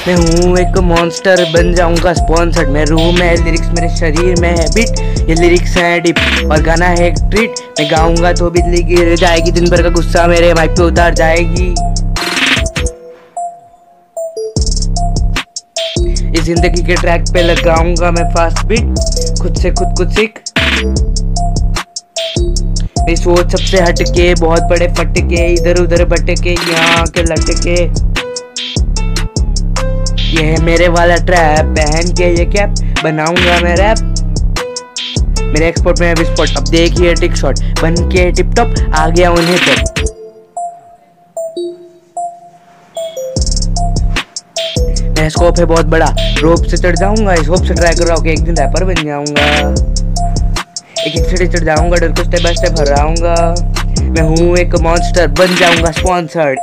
मैं हूँ एक मॉन्स्टर बन जाऊँगा स्पॉन्सर्ड मैं रूह में लिरिक्स मेरे शरीर में है। बीट ये लिरिक्स हैं डिप और गाना है ट्रीट मैं गाऊँगा तो बिजली गिर जाएगी। दिन भर का गुस्सा मेरे माइक पे उतार जाएगी। इस ज़िंदगी के ट्रैक पे लगाऊँगा मैं फास्ट बिट खुद से खुद कुछ सीख। सोच सबसे हटके, बहुत बड़े फटके इधर उधर भटके, यहाँ के लटके। ये है मेरे वाला ट्रैप पहन के ये कैप बनाऊँगा मैं रैप मेरे एक्सपोर्ट में विस्फोट अब देखिए टिक शॉट बन के टिप टॉप आ गया उन्हें तो मेरा स्कोप है बहुत बड़ा रोप से चढ़ जाऊँगा इस होप से ट्राई कर रहा हूँ कि एक दिन रैपर बन जाऊँगा। एक एक सीढ़ी चढ़ जाऊँगा, डर को स्टेप बाय स्टेप हराऊँगा। मैं हूँ एक मॉन्स्टर बन जाऊँगा स्पॉन्सर्ड